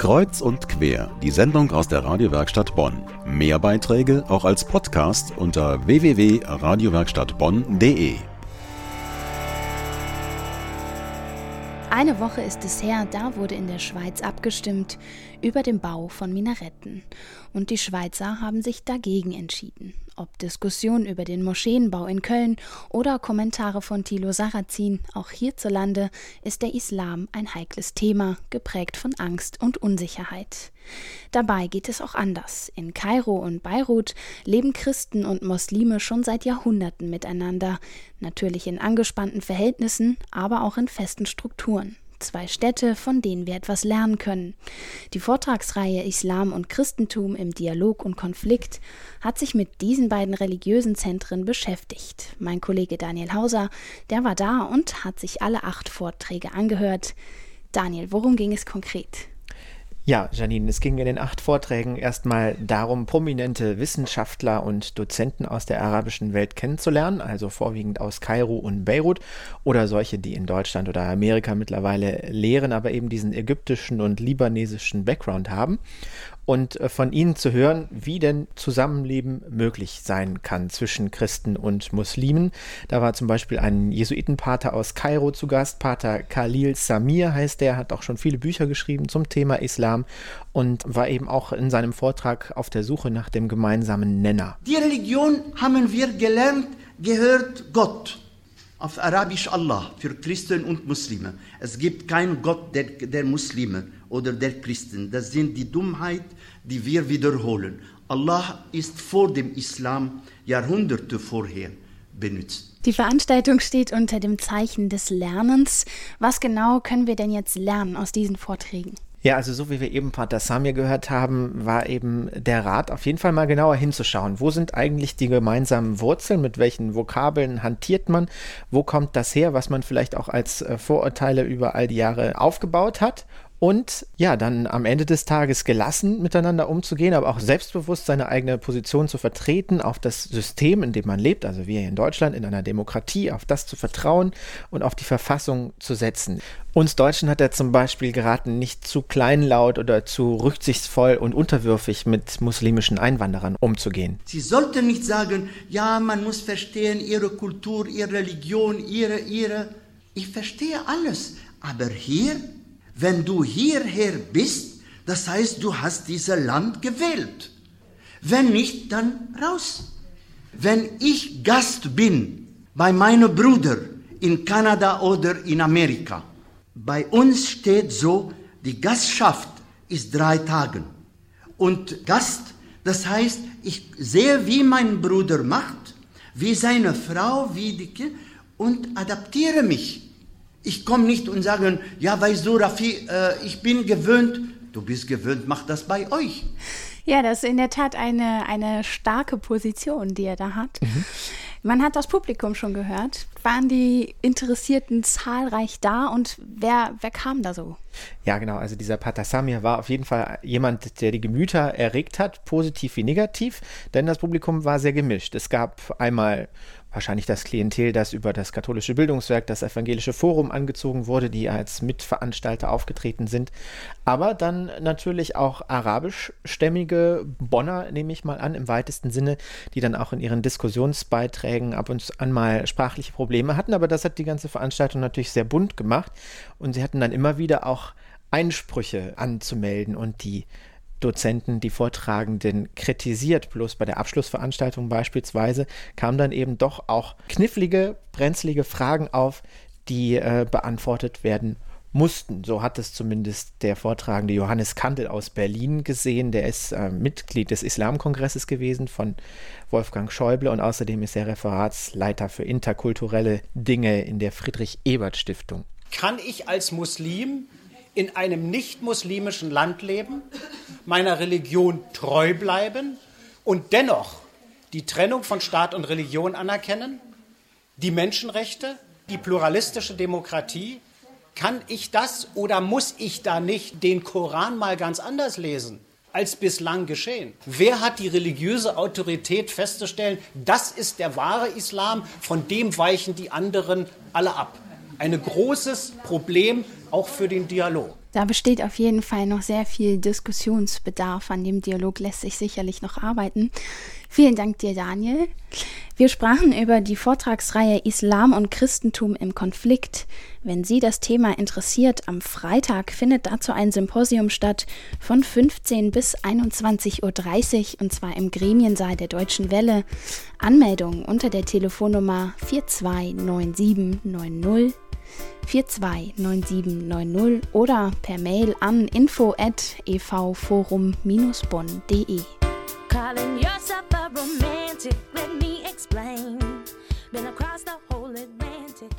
Kreuz und quer, die Sendung aus der Radiowerkstatt Bonn. Mehr Beiträge auch als Podcast unter www.radiowerkstattbonn.de. Eine Woche ist es her, da wurde in der Schweiz abgestimmt über den Bau von Minaretten. Und die Schweizer haben sich dagegen entschieden. Ob Diskussionen über den Moscheenbau in Köln oder Kommentare von Thilo Sarrazin, auch hierzulande ist der Islam ein heikles Thema, geprägt von Angst und Unsicherheit. Dabei geht es auch anders. In Kairo und Beirut leben Christen und Muslime schon seit Jahrhunderten miteinander, natürlich in angespannten Verhältnissen, aber auch in festen Strukturen zwei Städte, von denen wir etwas lernen können. Die Vortragsreihe Islam und Christentum im Dialog und Konflikt hat sich mit diesen beiden religiösen Zentren beschäftigt. Mein Kollege Daniel Hauser, der war da und hat sich alle acht Vorträge angehört. Daniel, worum ging es konkret? Ja, Janine, es ging in den acht Vorträgen erstmal darum, prominente Wissenschaftler und Dozenten aus der arabischen Welt kennenzulernen, also vorwiegend aus Kairo und Beirut oder solche, die in Deutschland oder Amerika mittlerweile lehren, aber eben diesen ägyptischen und libanesischen Background haben und äh, von ihnen zu hören, wie denn Zusammenleben möglich sein kann zwischen Christen und Muslimen. Da war zum Beispiel ein Jesuitenpater aus Kairo zu Gast, Pater Khalil Samir heißt der, hat auch schon viele Bücher geschrieben zum Thema Islam und war eben auch in seinem Vortrag auf der Suche nach dem gemeinsamen Nenner. Die Religion haben wir gelernt, gehört Gott auf Arabisch Allah für Christen und Muslime. Es gibt keinen Gott der, der Muslime oder der Christen. Das sind die Dummheit, die wir wiederholen. Allah ist vor dem Islam Jahrhunderte vorher benutzt. Die Veranstaltung steht unter dem Zeichen des Lernens. Was genau können wir denn jetzt lernen aus diesen Vorträgen? Ja, also so wie wir eben Pater Samir gehört haben, war eben der Rat auf jeden Fall mal genauer hinzuschauen. Wo sind eigentlich die gemeinsamen Wurzeln? Mit welchen Vokabeln hantiert man? Wo kommt das her, was man vielleicht auch als äh, Vorurteile über all die Jahre aufgebaut hat? Und ja, dann am Ende des Tages gelassen miteinander umzugehen, aber auch selbstbewusst seine eigene Position zu vertreten, auf das System, in dem man lebt, also wir hier in Deutschland, in einer Demokratie, auf das zu vertrauen und auf die Verfassung zu setzen. Uns Deutschen hat er zum Beispiel geraten, nicht zu kleinlaut oder zu rücksichtsvoll und unterwürfig mit muslimischen Einwanderern umzugehen. Sie sollten nicht sagen, ja, man muss verstehen ihre Kultur, ihre Religion, ihre, ihre. Ich verstehe alles, aber hier wenn du hierher bist, das heißt, du hast dieses Land gewählt. Wenn nicht, dann raus. Wenn ich Gast bin bei meinem Bruder in Kanada oder in Amerika, bei uns steht so, die Gastschaft ist drei Tage. Und Gast, das heißt, ich sehe, wie mein Bruder macht, wie seine Frau, wie die Kinder, und adaptiere mich. Ich komme nicht und sage, ja, weißt du, Rafi, äh, ich bin gewöhnt. Du bist gewöhnt, mach das bei euch. Ja, das ist in der Tat eine, eine starke Position, die er da hat. Mhm. Man hat das Publikum schon gehört. Waren die Interessierten zahlreich da und wer, wer kam da so? Ja, genau. Also dieser Pater Samir war auf jeden Fall jemand, der die Gemüter erregt hat, positiv wie negativ, denn das Publikum war sehr gemischt. Es gab einmal wahrscheinlich das Klientel, das über das katholische Bildungswerk, das evangelische Forum angezogen wurde, die als Mitveranstalter aufgetreten sind. Aber dann natürlich auch arabischstämmige Bonner, nehme ich mal an, im weitesten Sinne, die dann auch in ihren Diskussionsbeiträgen ab und an mal sprachliche Probleme hatten. Aber das hat die ganze Veranstaltung natürlich sehr bunt gemacht. Und sie hatten dann immer wieder auch Einsprüche anzumelden und die Dozenten, die Vortragenden kritisiert. Bloß bei der Abschlussveranstaltung beispielsweise kamen dann eben doch auch knifflige, brenzlige Fragen auf, die äh, beantwortet werden mussten. So hat es zumindest der Vortragende Johannes Kandel aus Berlin gesehen. Der ist äh, Mitglied des Islamkongresses gewesen von Wolfgang Schäuble und außerdem ist er Referatsleiter für interkulturelle Dinge in der Friedrich-Ebert-Stiftung. Kann ich als Muslim in einem nicht-muslimischen Land leben, meiner Religion treu bleiben und dennoch die Trennung von Staat und Religion anerkennen, die Menschenrechte, die pluralistische Demokratie? Kann ich das oder muss ich da nicht den Koran mal ganz anders lesen? als bislang geschehen. Wer hat die religiöse Autorität festzustellen, das ist der wahre Islam, von dem weichen die anderen alle ab? Ein großes Problem auch für den Dialog. Da besteht auf jeden Fall noch sehr viel Diskussionsbedarf. An dem Dialog lässt sich sicherlich noch arbeiten. Vielen Dank dir, Daniel. Wir sprachen über die Vortragsreihe Islam und Christentum im Konflikt. Wenn Sie das Thema interessiert, am Freitag findet dazu ein Symposium statt von 15 bis 21.30 Uhr und zwar im Gremiensaal der Deutschen Welle. Anmeldung unter der Telefonnummer 429790 429790 oder per Mail an info at evforum-bonn.de. Calling yourself a romantic, let me explain. Been across the whole Atlantic.